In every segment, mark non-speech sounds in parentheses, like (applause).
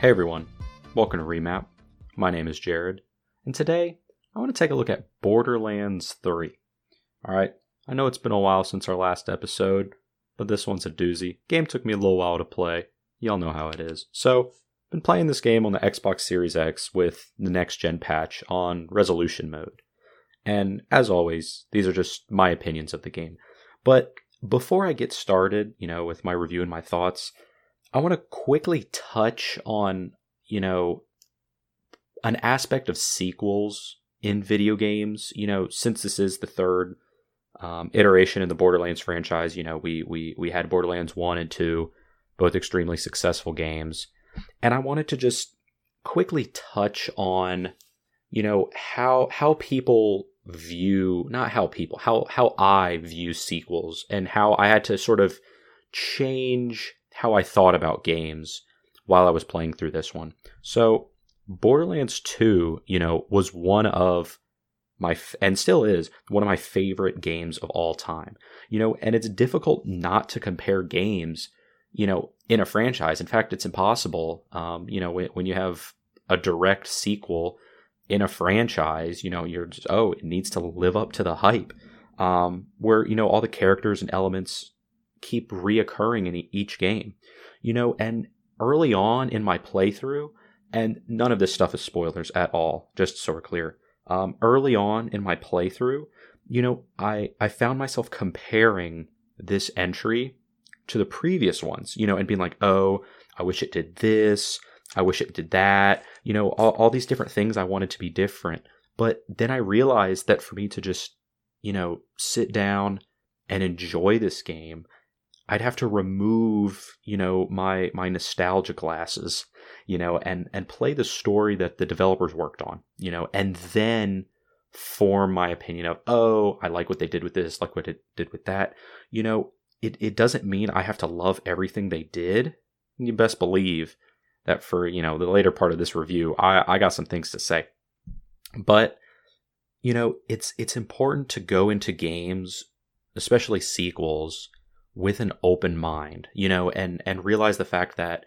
Hey everyone, welcome to Remap. My name is Jared, and today I want to take a look at Borderlands 3. Alright, I know it's been a while since our last episode, but this one's a doozy. Game took me a little while to play. Y'all know how it is. So, been playing this game on the Xbox Series X with the next gen patch on resolution mode. And as always, these are just my opinions of the game. But before I get started, you know, with my review and my thoughts, I want to quickly touch on, you know, an aspect of sequels in video games. You know, since this is the third um, iteration in the Borderlands franchise, you know, we we we had Borderlands one and two, both extremely successful games, and I wanted to just quickly touch on, you know, how how people view not how people how how I view sequels and how I had to sort of change how I thought about games while I was playing through this one. So Borderlands 2, you know, was one of my and still is one of my favorite games of all time. You know, and it's difficult not to compare games, you know, in a franchise. In fact, it's impossible. Um, you know, when, when you have a direct sequel in a franchise, you know, you're just, oh, it needs to live up to the hype. Um, where, you know, all the characters and elements keep reoccurring in each game, you know, and early on in my playthrough, and none of this stuff is spoilers at all, just so we're clear. Um, early on in my playthrough, you know, I, I found myself comparing this entry to the previous ones, you know, and being like, oh, I wish it did this. I wish it did that. You know, all, all these different things I wanted to be different. But then I realized that for me to just, you know, sit down and enjoy this game, I'd have to remove, you know, my my nostalgia glasses, you know, and and play the story that the developers worked on, you know, and then form my opinion of, oh, I like what they did with this, like what it did with that. You know, it, it doesn't mean I have to love everything they did. You best believe that for, you know, the later part of this review, I, I got some things to say. But, you know, it's it's important to go into games, especially sequels, with an open mind, you know, and and realize the fact that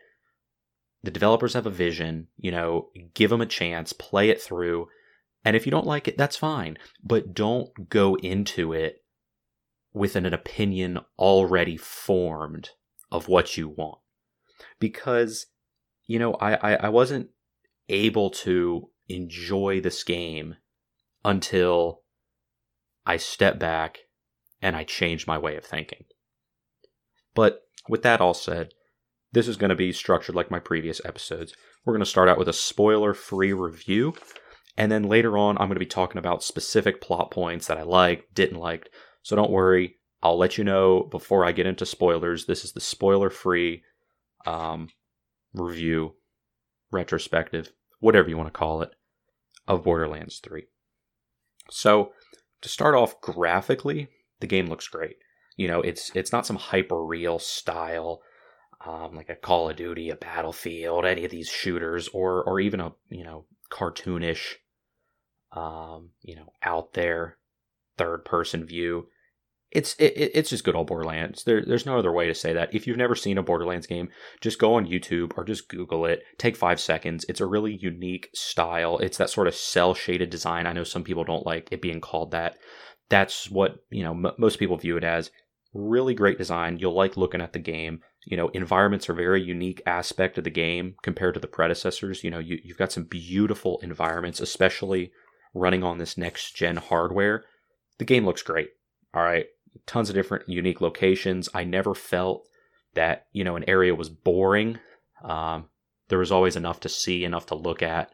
the developers have a vision, you know, give them a chance, play it through, and if you don't like it, that's fine, but don't go into it with an, an opinion already formed of what you want. Because, you know, I, I, I wasn't able to enjoy this game until I stepped back and I changed my way of thinking. But with that all said, this is going to be structured like my previous episodes. We're going to start out with a spoiler free review. And then later on, I'm going to be talking about specific plot points that I liked, didn't like. So don't worry. I'll let you know before I get into spoilers. This is the spoiler free um, review, retrospective, whatever you want to call it, of Borderlands 3. So to start off graphically, the game looks great. You know, it's it's not some hyper real style, um, like a Call of Duty, a Battlefield, any of these shooters, or or even a you know cartoonish, um, you know, out there third person view. It's it, it's just good old Borderlands. There, there's no other way to say that. If you've never seen a Borderlands game, just go on YouTube or just Google it. Take five seconds. It's a really unique style. It's that sort of cell shaded design. I know some people don't like it being called that. That's what you know. M- most people view it as really great design. You'll like looking at the game. You know, environments are very unique aspect of the game compared to the predecessors. You know, you, you've got some beautiful environments, especially running on this next gen hardware. The game looks great. All right. Tons of different unique locations. I never felt that, you know, an area was boring. Um, there was always enough to see, enough to look at.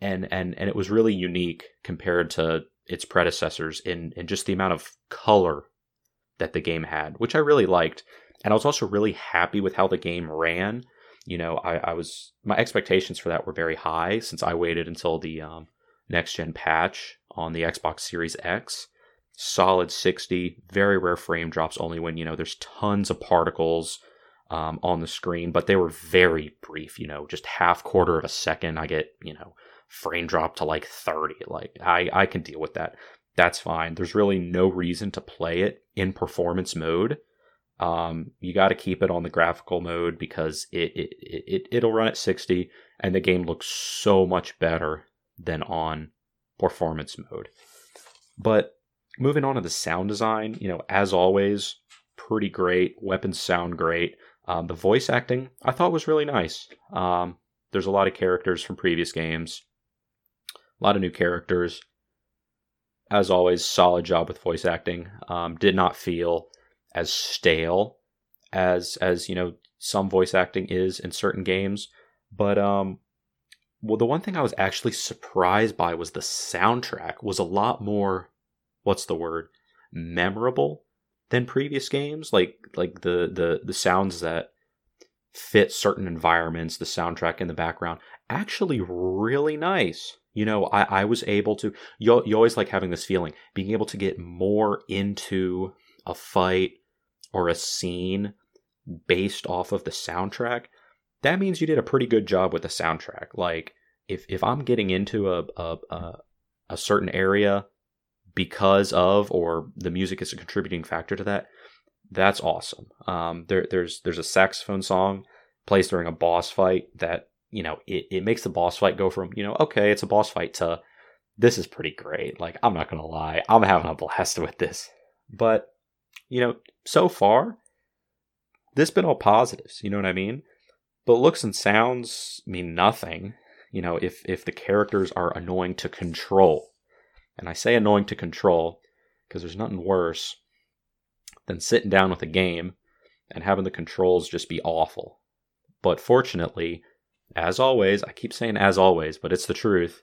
And, and, and it was really unique compared to its predecessors in, in just the amount of color that the game had, which I really liked. And I was also really happy with how the game ran. You know, I, I was my expectations for that were very high since I waited until the um, next gen patch on the Xbox Series X. Solid 60, very rare frame drops only when, you know, there's tons of particles um, on the screen, but they were very brief, you know, just half quarter of a second. I get, you know, frame drop to like 30. Like, I, I can deal with that that's fine. There's really no reason to play it in performance mode Um, you got to keep it on the graphical mode because it, it it it'll run at 60, and the game looks so much better than on performance mode. But moving on to the sound design, you know, as always, pretty great. Weapons sound great. Um, the voice acting I thought was really nice. Um, there's a lot of characters from previous games, a lot of new characters. As always, solid job with voice acting. Um, did not feel as stale as as you know some voice acting is in certain games, but um, well, the one thing I was actually surprised by was the soundtrack was a lot more. What's the word? Memorable than previous games. Like like the the the sounds that fit certain environments, the soundtrack in the background, actually really nice. You know, I, I was able to, you, you always like having this feeling, being able to get more into a fight or a scene based off of the soundtrack. That means you did a pretty good job with the soundtrack. Like, if, if I'm getting into a, a, a, a certain area because of, or the music is a contributing factor to that, that's awesome. Um, there, there's there's a saxophone song plays during a boss fight that you know it, it makes the boss fight go from you know okay it's a boss fight to this is pretty great. Like I'm not gonna lie, I'm having a blast (laughs) with this. But you know, so far, this been all positives. You know what I mean? But looks and sounds mean nothing. You know, if if the characters are annoying to control, and I say annoying to control because there's nothing worse than sitting down with a game and having the controls just be awful. But fortunately, as always, I keep saying as always, but it's the truth.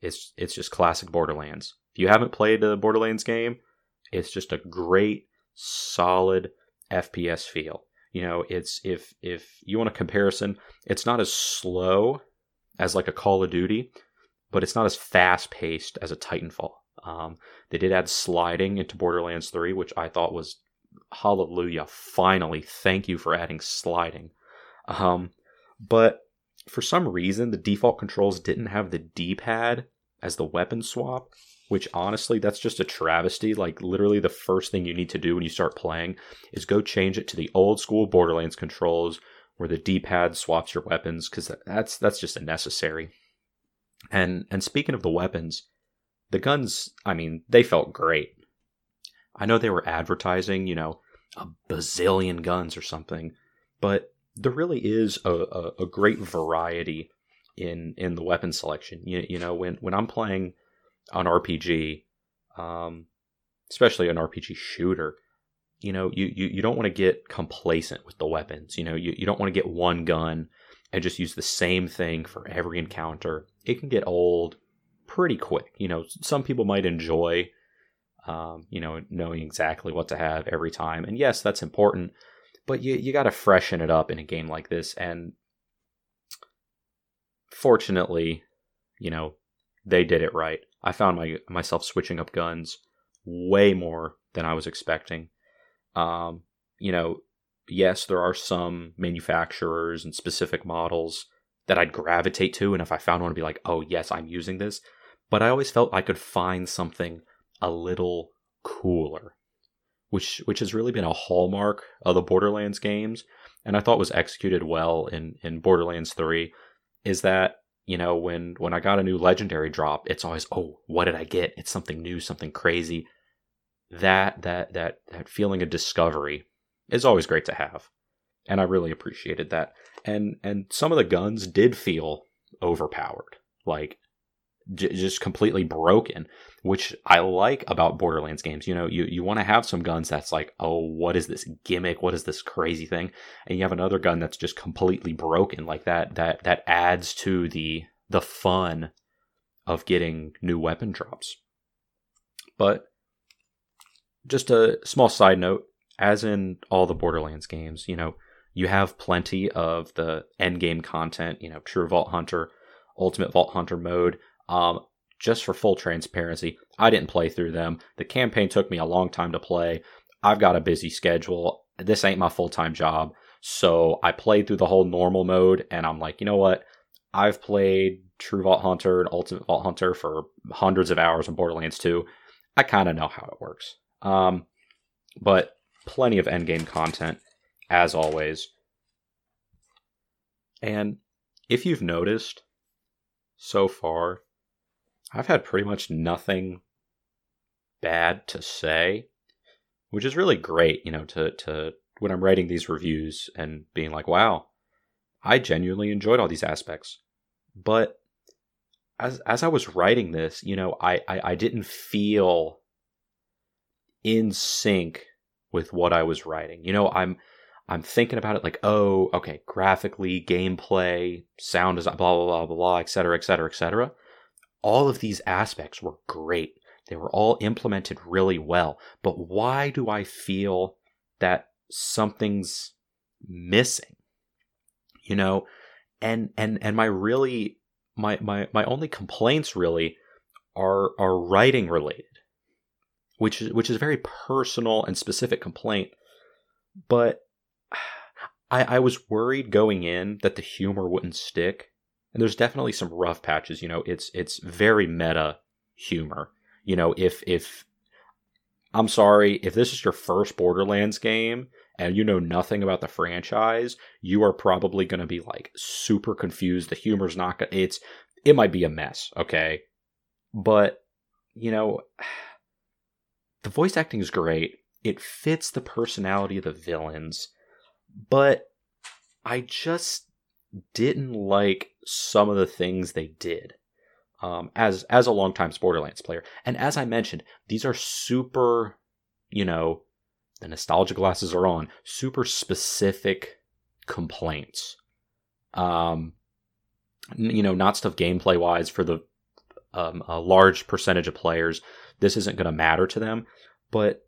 It's it's just classic Borderlands. If you haven't played a Borderlands game, it's just a great solid FPS feel. You know, it's if if you want a comparison, it's not as slow as like a Call of Duty, but it's not as fast paced as a Titanfall. Um, they did add sliding into Borderlands 3, which I thought was hallelujah, finally, thank you for adding sliding. Um, but for some reason, the default controls didn't have the D pad as the weapon swap, which honestly, that's just a travesty. Like, literally, the first thing you need to do when you start playing is go change it to the old school Borderlands controls where the D pad swaps your weapons, because that's, that's just unnecessary. And, and speaking of the weapons, the guns, I mean, they felt great. I know they were advertising, you know, a bazillion guns or something, but there really is a, a, a great variety in in the weapon selection. You, you know, when when I'm playing an RPG, um, especially an RPG shooter, you know, you, you, you don't want to get complacent with the weapons. You know, you, you don't want to get one gun and just use the same thing for every encounter. It can get old pretty quick. You know, some people might enjoy um, you know, knowing exactly what to have every time. And yes, that's important, but you you got to freshen it up in a game like this. And fortunately, you know, they did it right. I found my myself switching up guns way more than I was expecting. Um, you know, yes, there are some manufacturers and specific models that I'd gravitate to, and if I found one, to be like, oh yes, I'm using this. But I always felt I could find something a little cooler, which which has really been a hallmark of the Borderlands games, and I thought was executed well in in Borderlands Three. Is that you know when when I got a new legendary drop, it's always oh what did I get? It's something new, something crazy. That that that that feeling of discovery is always great to have, and I really appreciated that. And and some of the guns did feel overpowered, like j- just completely broken, which I like about Borderlands games. You know, you, you want to have some guns that's like, oh, what is this gimmick? What is this crazy thing? And you have another gun that's just completely broken, like that that that adds to the the fun of getting new weapon drops. But just a small side note, as in all the Borderlands games, you know, you have plenty of the end game content, you know, True Vault Hunter, Ultimate Vault Hunter mode, um, just for full transparency, I didn't play through them. The campaign took me a long time to play. I've got a busy schedule. This ain't my full time job. So I played through the whole normal mode and I'm like, you know what? I've played True Vault Hunter and Ultimate Vault Hunter for hundreds of hours in Borderlands 2. I kind of know how it works. Um, but plenty of endgame content, as always. And if you've noticed so far, I've had pretty much nothing bad to say, which is really great, you know, to, to when I'm writing these reviews and being like, wow, I genuinely enjoyed all these aspects. But as as I was writing this, you know, I, I, I didn't feel in sync with what I was writing. You know, I'm I'm thinking about it like, oh, okay, graphically, gameplay, sound design, blah blah blah blah blah, et cetera, et cetera, et cetera. All of these aspects were great. They were all implemented really well. But why do I feel that something's missing? You know, and and and my really my my my only complaints really are are writing related which is which is a very personal and specific complaint. But (sighs) I, I was worried going in that the humor wouldn't stick. And there's definitely some rough patches. You know, it's it's very meta humor. You know, if if I'm sorry, if this is your first Borderlands game and you know nothing about the franchise, you are probably going to be like super confused. The humor's not going it's it might be a mess, okay? But you know, (sighs) the voice acting is great. It fits the personality of the villains, but I just didn't like some of the things they did. Um, as as a longtime Borderlands player, and as I mentioned, these are super, you know, the nostalgia glasses are on. Super specific complaints. Um, you know, not stuff gameplay wise for the um, a large percentage of players this isn't going to matter to them. But,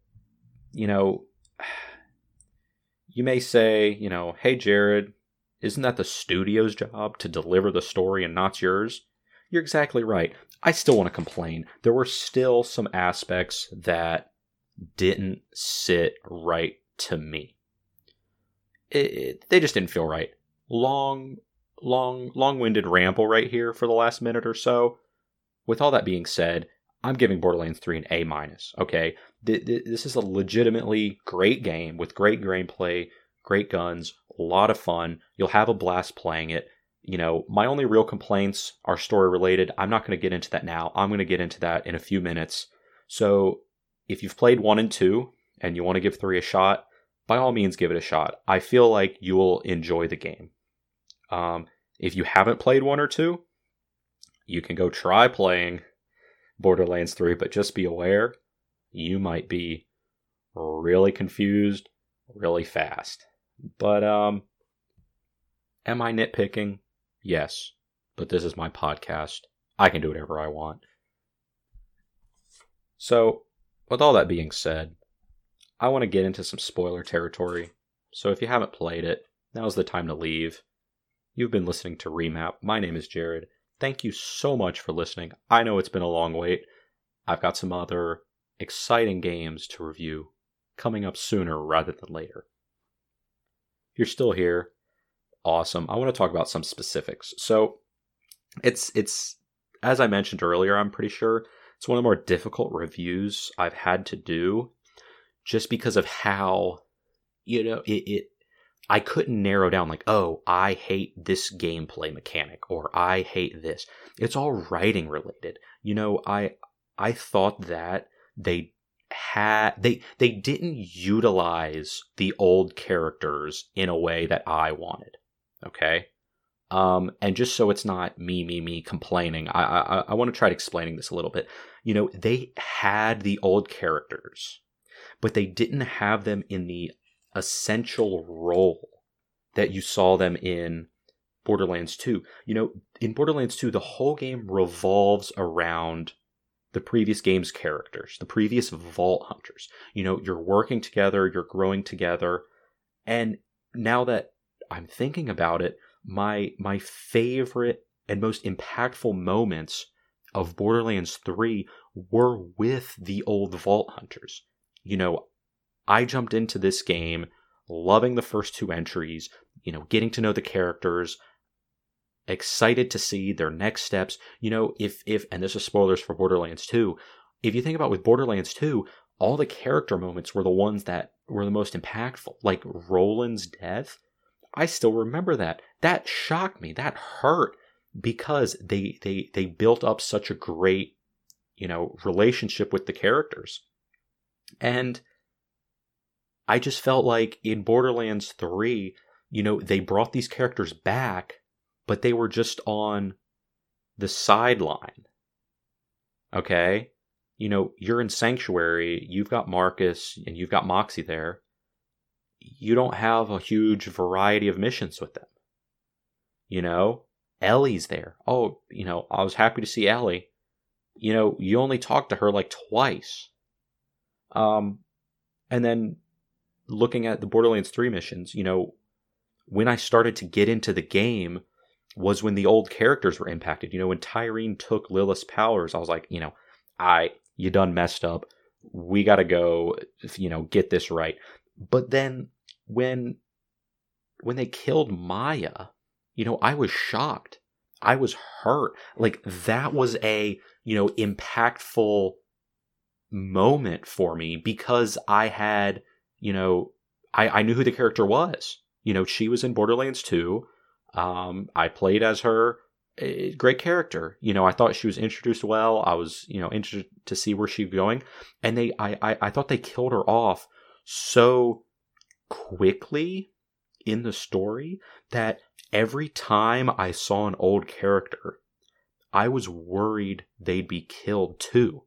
you know, (sighs) you may say, you know, hey, Jared, isn't that the studio's job to deliver the story and not yours? You're exactly right. I still want to complain. There were still some aspects that didn't sit right to me. It, it, they just didn't feel right. Long, long, long-winded ramble right here for the last minute or so. With all that being said, I'm giving Borderlands 3 an A minus. Okay, this is a legitimately great game with great gameplay, great guns, a lot of fun. You'll have a blast playing it. You know, my only real complaints are story related. I'm not going to get into that now. I'm going to get into that in a few minutes. So, if you've played 1 and 2 and you want to give 3 a shot, by all means give it a shot. I feel like you will enjoy the game. Um, if you haven't played 1 or 2, you can go try playing Borderlands 3, but just be aware you might be really confused really fast. But um am I nitpicking? Yes. But this is my podcast. I can do whatever I want. So, with all that being said, I want to get into some spoiler territory. So if you haven't played it, now's the time to leave. You've been listening to Remap. My name is Jared. Thank you so much for listening. I know it's been a long wait. I've got some other exciting games to review coming up sooner rather than later. You're still here, awesome. I want to talk about some specifics. So, it's it's as I mentioned earlier, I'm pretty sure it's one of the more difficult reviews I've had to do just because of how you know it, it I couldn't narrow down like, oh, I hate this gameplay mechanic or I hate this. It's all writing related. You know, I I thought that they had they they didn't utilize the old characters in a way that I wanted. Okay? Um, and just so it's not me, me, me complaining, I I, I want to try explaining this a little bit. You know, they had the old characters, but they didn't have them in the essential role that you saw them in Borderlands 2. You know, in Borderlands 2, the whole game revolves around the previous game's characters, the previous Vault Hunters. You know, you're working together, you're growing together. And now that I'm thinking about it, my my favorite and most impactful moments of Borderlands 3 were with the old Vault Hunters. You know, I jumped into this game loving the first two entries, you know, getting to know the characters, excited to see their next steps. You know, if if and this is spoilers for Borderlands 2, if you think about with Borderlands 2, all the character moments were the ones that were the most impactful. Like Roland's death, I still remember that. That shocked me. That hurt because they they they built up such a great, you know, relationship with the characters. And I just felt like in Borderlands 3, you know, they brought these characters back, but they were just on the sideline. Okay? You know, you're in Sanctuary, you've got Marcus and you've got Moxxi there. You don't have a huge variety of missions with them. You know, Ellie's there. Oh, you know, I was happy to see Ellie. You know, you only talked to her like twice. Um, and then looking at the Borderlands 3 missions, you know, when I started to get into the game was when the old characters were impacted. You know, when Tyreen took Lilith's powers, I was like, you know, I, you done messed up. We got to go, you know, get this right. But then when, when they killed Maya, you know, I was shocked. I was hurt. Like that was a, you know, impactful moment for me because I had, you know, I, I knew who the character was. You know, she was in Borderlands 2. Um, I played as her. Great character. You know, I thought she was introduced well. I was, you know, interested to see where she's going. And they I, I, I thought they killed her off so quickly in the story that every time I saw an old character, I was worried they'd be killed too.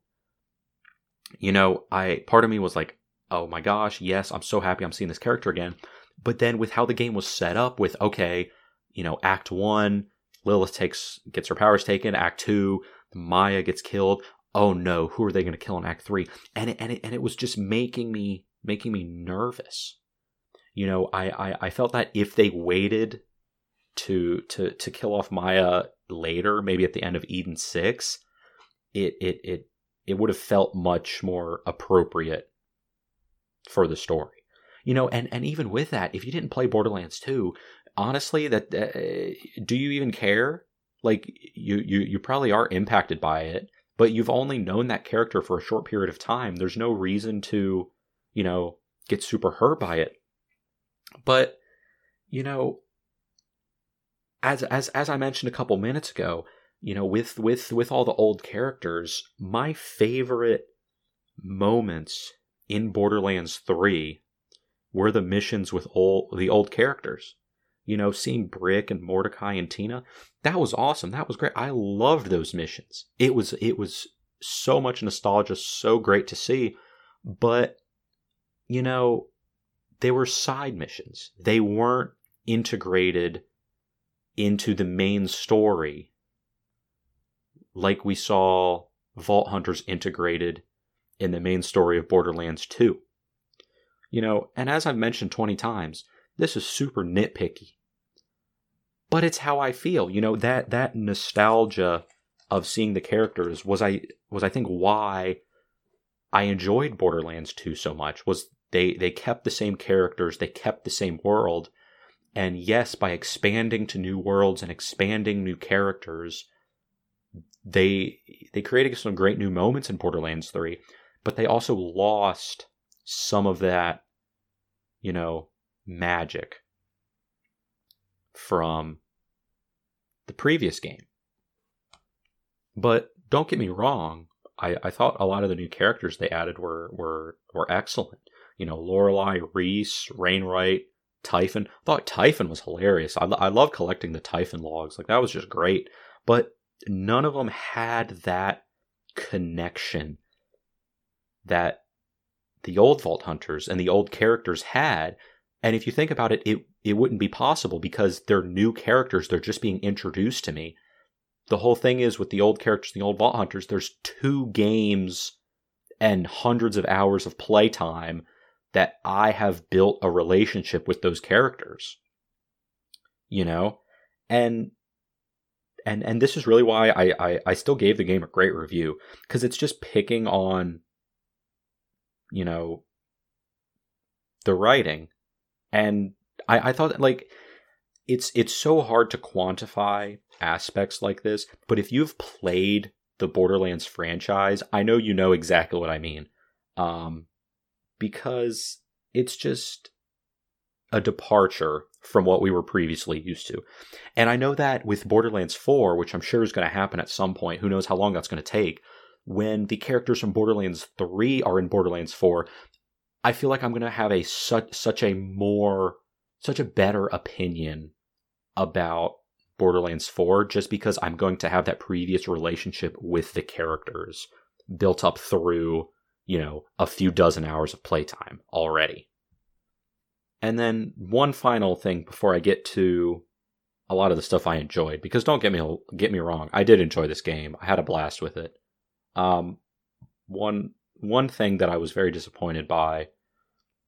You know, I part of me was like, oh my gosh, yes, I'm so happy I'm seeing this character again. But then with how the game was set up with okay, you know, act 1, Lilith takes gets her powers taken, act 2, Maya gets killed. Oh no, who are they going to kill in act 3? And it, and it, and it was just making me making me nervous. You know, I, I I felt that if they waited to to to kill off Maya later, maybe at the end of Eden 6, it it it it would have felt much more appropriate for the story. You know, and and even with that, if you didn't play Borderlands 2, honestly, that uh, do you even care? Like you you you probably are impacted by it, but you've only known that character for a short period of time. There's no reason to, you know, get super hurt by it. But you know, as as as I mentioned a couple minutes ago, you know, with with with all the old characters, my favorite moments in Borderlands 3 were the missions with all the old characters. You know, seeing Brick and Mordecai and Tina, that was awesome. That was great. I loved those missions. It was it was so much nostalgia, so great to see. But you know, they were side missions. They weren't integrated into the main story like we saw Vault Hunters integrated in the main story of Borderlands 2. You know, and as I've mentioned 20 times, this is super nitpicky. But it's how I feel. You know, that that nostalgia of seeing the characters was I was I think why I enjoyed Borderlands 2 so much was they they kept the same characters, they kept the same world. And yes, by expanding to new worlds and expanding new characters, they they created some great new moments in Borderlands 3, but they also lost some of that, you know, magic from the previous game. But don't get me wrong, I, I thought a lot of the new characters they added were were were excellent. You know, Lorelei, Rhys, Wainwright, Typhon. I thought Typhon was hilarious. I, I love collecting the Typhon logs. Like that was just great. But none of them had that connection that the old Vault Hunters and the old characters had. And if you think about it, it it wouldn't be possible because they're new characters. They're just being introduced to me. The whole thing is with the old characters the old Vault Hunters, there's two games and hundreds of hours of playtime that I have built a relationship with those characters. You know? And and and this is really why I, I, I still gave the game a great review because it's just picking on you know the writing and I, I thought like it's it's so hard to quantify aspects like this but if you've played the borderlands franchise i know you know exactly what i mean um because it's just a departure from what we were previously used to. And I know that with Borderlands 4, which I'm sure is going to happen at some point, who knows how long that's going to take, when the characters from Borderlands 3 are in Borderlands 4, I feel like I'm going to have a such such a more such a better opinion about Borderlands 4 just because I'm going to have that previous relationship with the characters built up through, you know, a few dozen hours of playtime already. And then one final thing before I get to a lot of the stuff I enjoyed, because don't get me get me wrong, I did enjoy this game. I had a blast with it. Um, one one thing that I was very disappointed by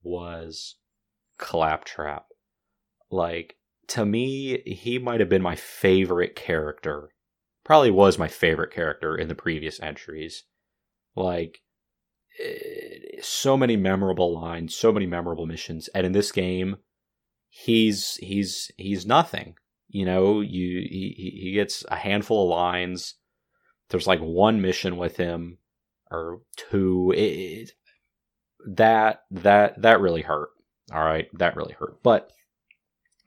was Claptrap. Like to me, he might have been my favorite character. Probably was my favorite character in the previous entries. Like eh, so many memorable lines, so many memorable missions, and in this game, he's he's he's nothing. You know, you he he gets a handful of lines. There's like one mission with him or two. It, it, that that that really hurt. All right, that really hurt. But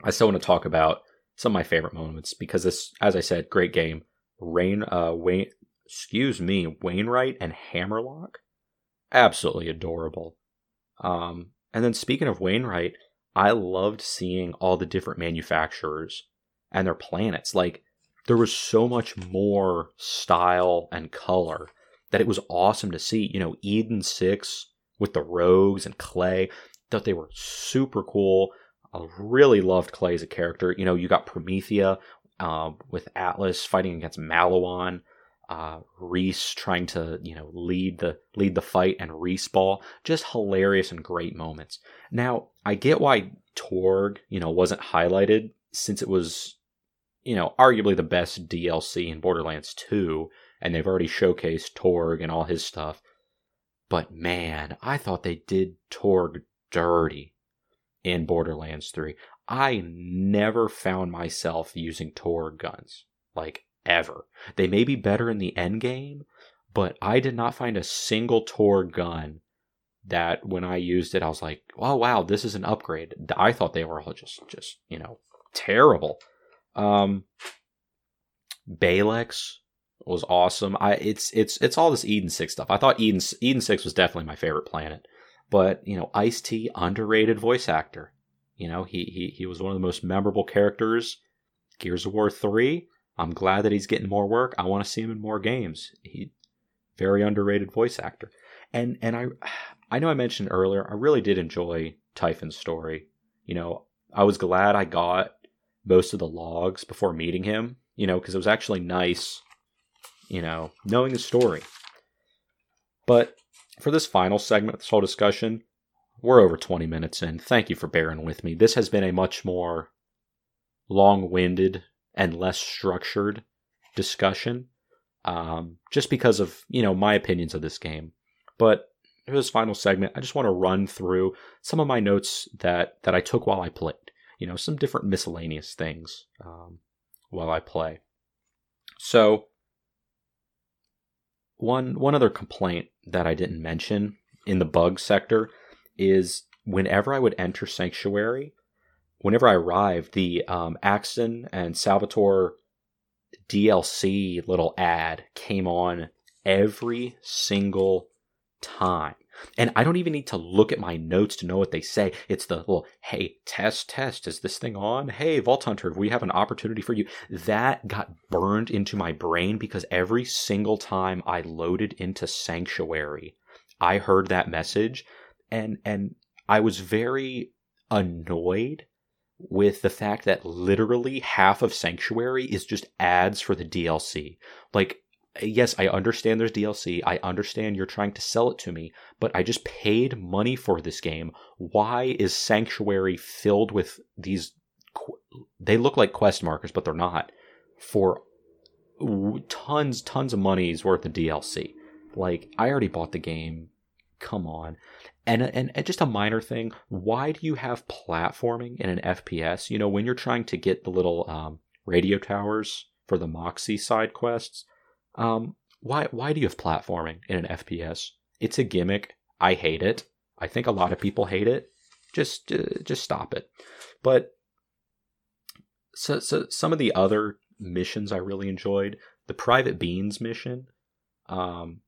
I still want to talk about some of my favorite moments because this, as I said, great game. Rain, uh, Wayne, excuse me, Wainwright and Hammerlock absolutely adorable. Um, and then speaking of Wainwright, I loved seeing all the different manufacturers and their planets. Like there was so much more style and color that it was awesome to see. You know, Eden Six with the rogues and Clay, thought they were super cool. I really loved Clay as a character. You know, you got Promethea uh, with Atlas fighting against Maliwan uh, Rhys trying to you know lead the lead the fight and respawn, just hilarious and great moments. Now I get why Torgue you know wasn't highlighted since it was you know arguably the best DLC in Borderlands 2, and they've already showcased Torgue and all his stuff. But man, I thought they did Torgue dirty in Borderlands 3. I never found myself using Torgue guns. Like ever. They may be better in the end game, but I did not find a single Torgue gun that when I used it, I was like, oh wow, this is an upgrade. I thought they were all just just, you know, terrible. Um Balex was awesome. I it's it's it's all this Eden Six stuff. I thought Eden Eden Six was definitely my favorite planet. But, you know, Ice T, underrated voice actor. You know, he he he was one of the most memorable characters. Gears of War 3, I'm glad that he's getting more work. I want to see him in more games. He very underrated voice actor. And and I (sighs) I know I mentioned earlier, I really did enjoy Typhon's story. You know, I was glad I got most of the logs before meeting him, you know, because it was actually nice, you know, knowing the story. But for this final segment of this whole discussion, we're over 20 minutes in. Thank you for bearing with me. This has been a much more long winded and less structured discussion, um, just because of you know my opinions of this game. But for this final segment, I just want to run through some of my notes that that I took while I played. You know, some different miscellaneous things um, while I play. So one one other complaint that I didn't mention in the bug sector is whenever I would enter Sanctuary, whenever I arrived, the um, Axton and Salvador DLC little ad came on every single time. And I don't even need to look at my notes to know what they say. It's the little, hey, test, test, is this thing on? Hey, Vault Hunter, we have an opportunity for you. That got burned into my brain because every single time I loaded into Sanctuary, I heard that message and, and I was very annoyed with the fact that literally half of Sanctuary is just ads for the DLC. Like, yes, I understand there's DLC. I understand you're trying to sell it to me, but I just paid money for this game. Why is Sanctuary filled with these? They look like quest markers, but they're not. For tons, tons of money's worth of DLC. Like, I already bought the game. Come on. And, and, and just a minor thing, why do you have platforming in an FPS? You know, when you're trying to get the little um, radio towers for the Moxxi side quests, um, why why do you have platforming in an FPS? It's a gimmick. I hate it. I think a lot of people hate it. Just uh, just stop it. But so so some of the other missions I really enjoyed, the Private Beans mission, um,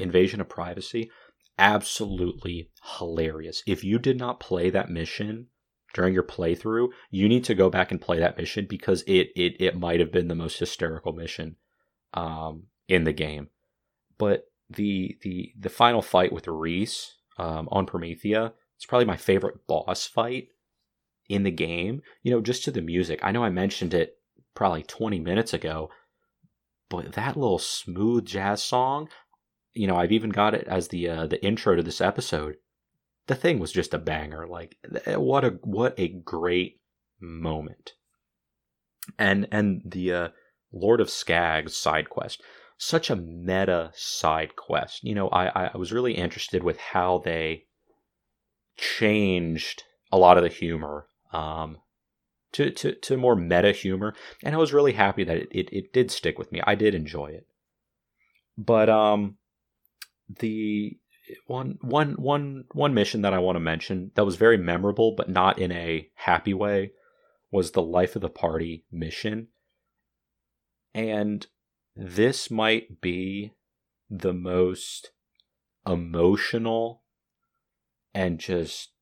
Invasion of Privacy, absolutely hilarious. If you did not play that mission during your playthrough, you need to go back and play that mission because it it it might have been the most hysterical mission um, in the game. But the the the final fight with Rhys um, on Promethea, it's probably my favorite boss fight in the game. You know, just to the music. I know I mentioned it probably 20 minutes ago, but that little smooth jazz song, you know, I've even got it as the uh, the intro to this episode the thing was just a banger. Like what a what a great moment. And and the uh, Lord of Skags side quest, such a meta side quest. You know, I I was really interested with how they changed a lot of the humor um, to, to, to more meta humor. And I was really happy that it, it, it, did stick with me. I did enjoy it. But um, the one one one one mission that I want to mention that was very memorable, but not in a happy way, was the life of the party mission. And this might be the most emotional and just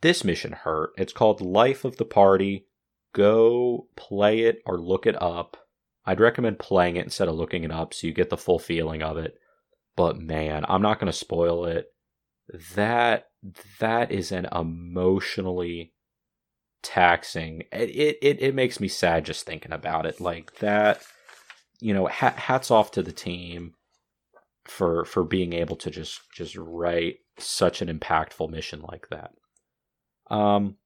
this mission hurt. It's called Life of the Party. Go play it or look it up. I'd recommend playing it instead of looking it up so you get the full feeling of it but man, I'm not going to spoil it. That that is an emotionally taxing. It, it it makes me sad just thinking about it. Like that, you know. hats off to the team for for being able to just just write such an impactful mission like that. Um,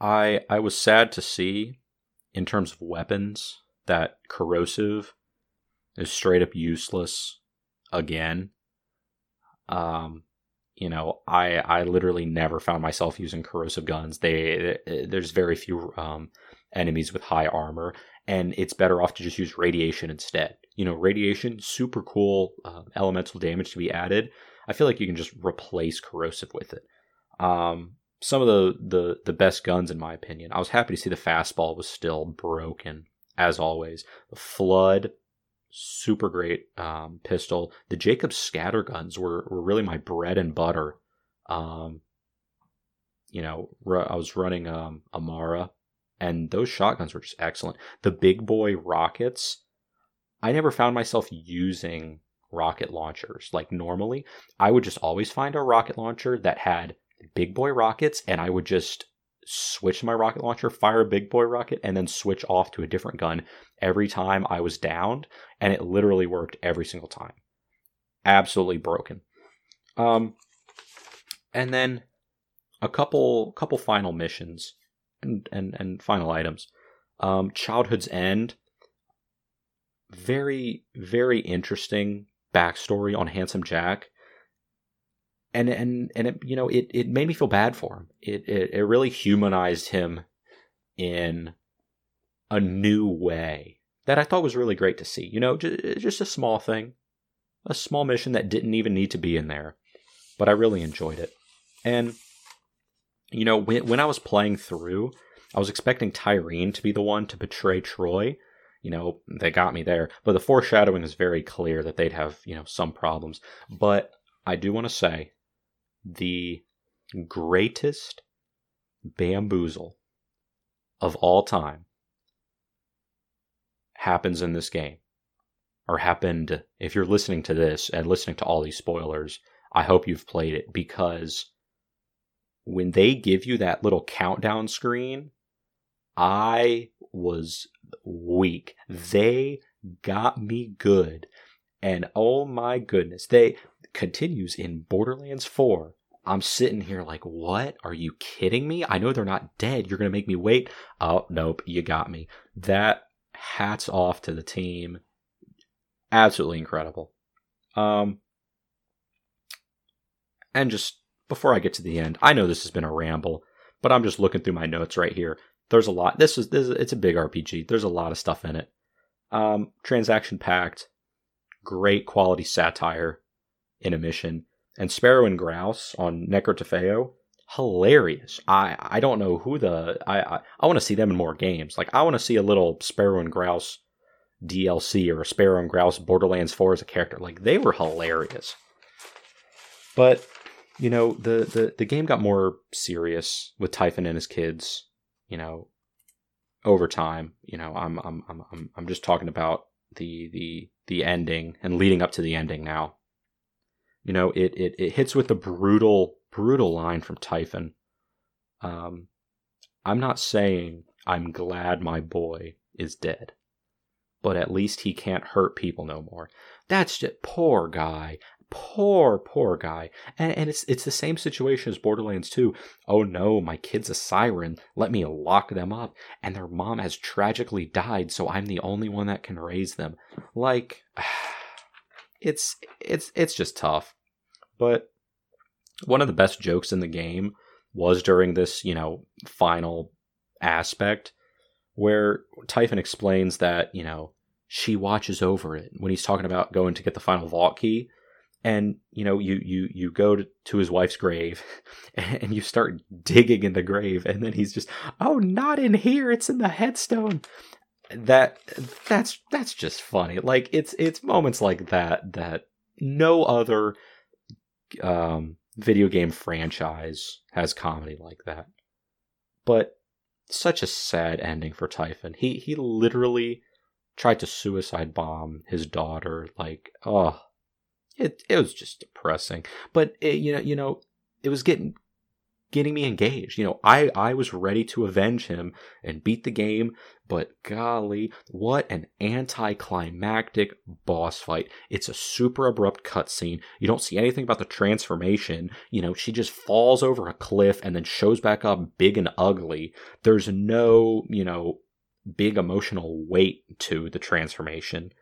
I I was sad to see, in terms of weapons, that corrosive is straight up useless again. Um, you know, I I literally never found myself using corrosive guns. They there's very few um, enemies with high armor, and it's better off to just use radiation instead. You know, radiation super cool uh, elemental damage to be added. I feel like you can just replace corrosive with it. Um, some of the, the the best guns in my opinion. I was happy to see the fastball was still broken as always. The flood super great um, pistol. The Jacobs scatter guns were, were really my bread and butter. Um, you know, I was running um, Amara, and those shotguns were just excellent. The big boy rockets, I never found myself using rocket launchers like normally. I would just always find a rocket launcher that had big boy rockets, and I would just switch my rocket launcher, fire a big boy rocket, and then switch off to a different gun every time I was downed, and it literally worked every single time. Absolutely broken. Um, and then a couple couple final missions and and, and final items. Um, Childhood's End. Very very interesting backstory on Handsome Jack and and and it you know it it made me feel bad for him. It it, it really humanized him in a new way that I thought was really great to see. You know, just, just a small thing, a small mission that didn't even need to be in there, but I really enjoyed it. And you know, when when I was playing through, I was expecting Tyreen to be the one to betray Troy. You know, they got me there, but the foreshadowing is very clear that they'd have you know some problems. But I do want to say the greatest bamboozle of all time happens in this game or happened if you're listening to this and listening to all these spoilers i hope you've played it because when they give you that little countdown screen i was weak. They got me good and oh my goodness they continues in Borderlands 4. I'm sitting here like, what? Are you kidding me? I know they're not dead. You're going to make me wait. Oh, nope. You got me. That hats off to the team. Absolutely incredible. Um, and just before I get to the end, I know this has been a ramble, but I'm just looking through my notes right here. There's a lot. This is, this is it's a big RPG. There's a lot of stuff in it. Um, transaction packed, great quality satire in a mission. and Sparrow and Grouse on Necrotafeo, hilarious. I I don't know who the I I, I want to see them in more games. Like I want to see a little Sparrow and Grouse DLC or a Sparrow and Grouse Borderlands 4 as a character. Like they were hilarious. But you know, the the the game got more serious with Typhon and his kids, you know, over time. You know, I'm I'm I'm I'm I'm just talking about the the the ending and leading up to the ending now. You know, it it, it hits with a brutal brutal line from Typhon. Um, I'm not saying I'm glad my boy is dead, but at least he can't hurt people no more. That's just poor guy. Poor, poor guy. And, and it's it's the same situation as Borderlands 2. Oh no, my kid's a siren. Let me lock them up. And their mom has tragically died, so I'm the only one that can raise them. Like (sighs) it's it's it's just tough. But one of the best jokes in the game was during this, you know, final aspect where Typhon explains that, you know, she watches over it when he's talking about going to get the final vault key. And you know you you you go to, to his wife's grave (laughs) and you start digging in the grave and then he's just oh not in here. It's in the headstone that that's that's just funny. Like it's it's moments like that that no other um video game franchise has comedy like that. But such a sad ending for Typhon. He he literally tried to suicide bomb his daughter like oh it it was just depressing. But it, you know, you know, it was getting getting me engaged. You know, I I was ready to avenge him and beat the game, but golly, what an anticlimactic boss fight. It's a super abrupt cutscene. You don't see anything about the transformation. You know, she just falls over a cliff and then shows back up big and ugly. There's no, you know, big emotional weight to the transformation.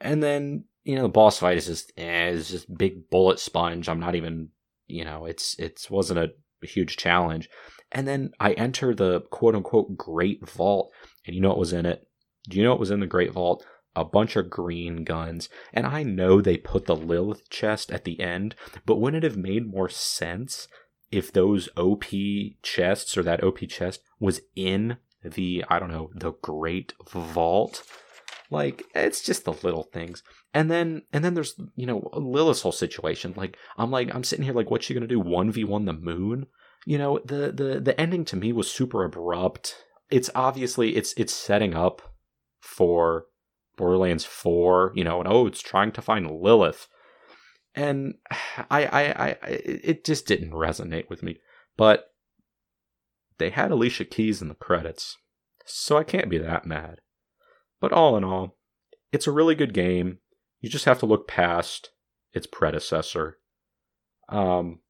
And then you know the boss fight is just eh, is just big bullet sponge. I'm not even you know it's it's wasn't a, huge challenge. And then I enter the quote unquote Great Vault, and you know what was in it? Do you know what was in the Great Vault? A bunch of green guns. And I know they put the Lilith chest at the end, but wouldn't it have made more sense if those OP chests or that OP chest was in the, I don't know, the Great Vault? Like, it's just the little things. And then and then there's you know Lilith's whole situation. Like I'm like I'm sitting here like what's she gonna do? One v one the moon? You know the the the ending to me was super abrupt. It's obviously it's it's setting up for Borderlands Four. You know, and oh, it's trying to find Lilith. And (sighs) I I I it just didn't resonate with me. But they had Alicia Keys in the credits, so I can't be that mad. But all in all, it's a really good game. You just have to look past its predecessor. Um,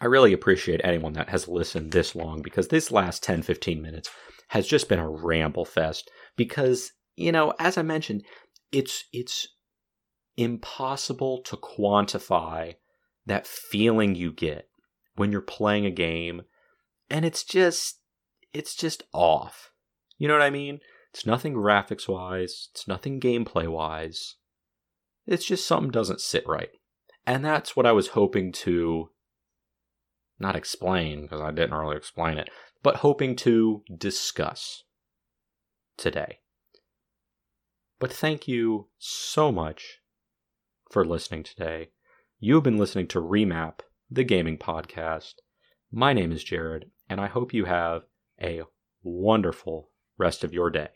I really appreciate anyone that has listened this long because this last 10 15 minutes has just been a ramble fest because you know as I mentioned it's it's impossible to quantify that feeling you get when you're playing a game and it's just it's just off. You know what I mean? It's nothing graphics wise, it's nothing gameplay wise. It's just something doesn't sit right. And that's what I was hoping to not explain, because I didn't really explain it, but hoping to discuss today. But thank you so much for listening today. You've been listening to Remap, the gaming podcast. My name is Jared, and I hope you have a wonderful rest of your day.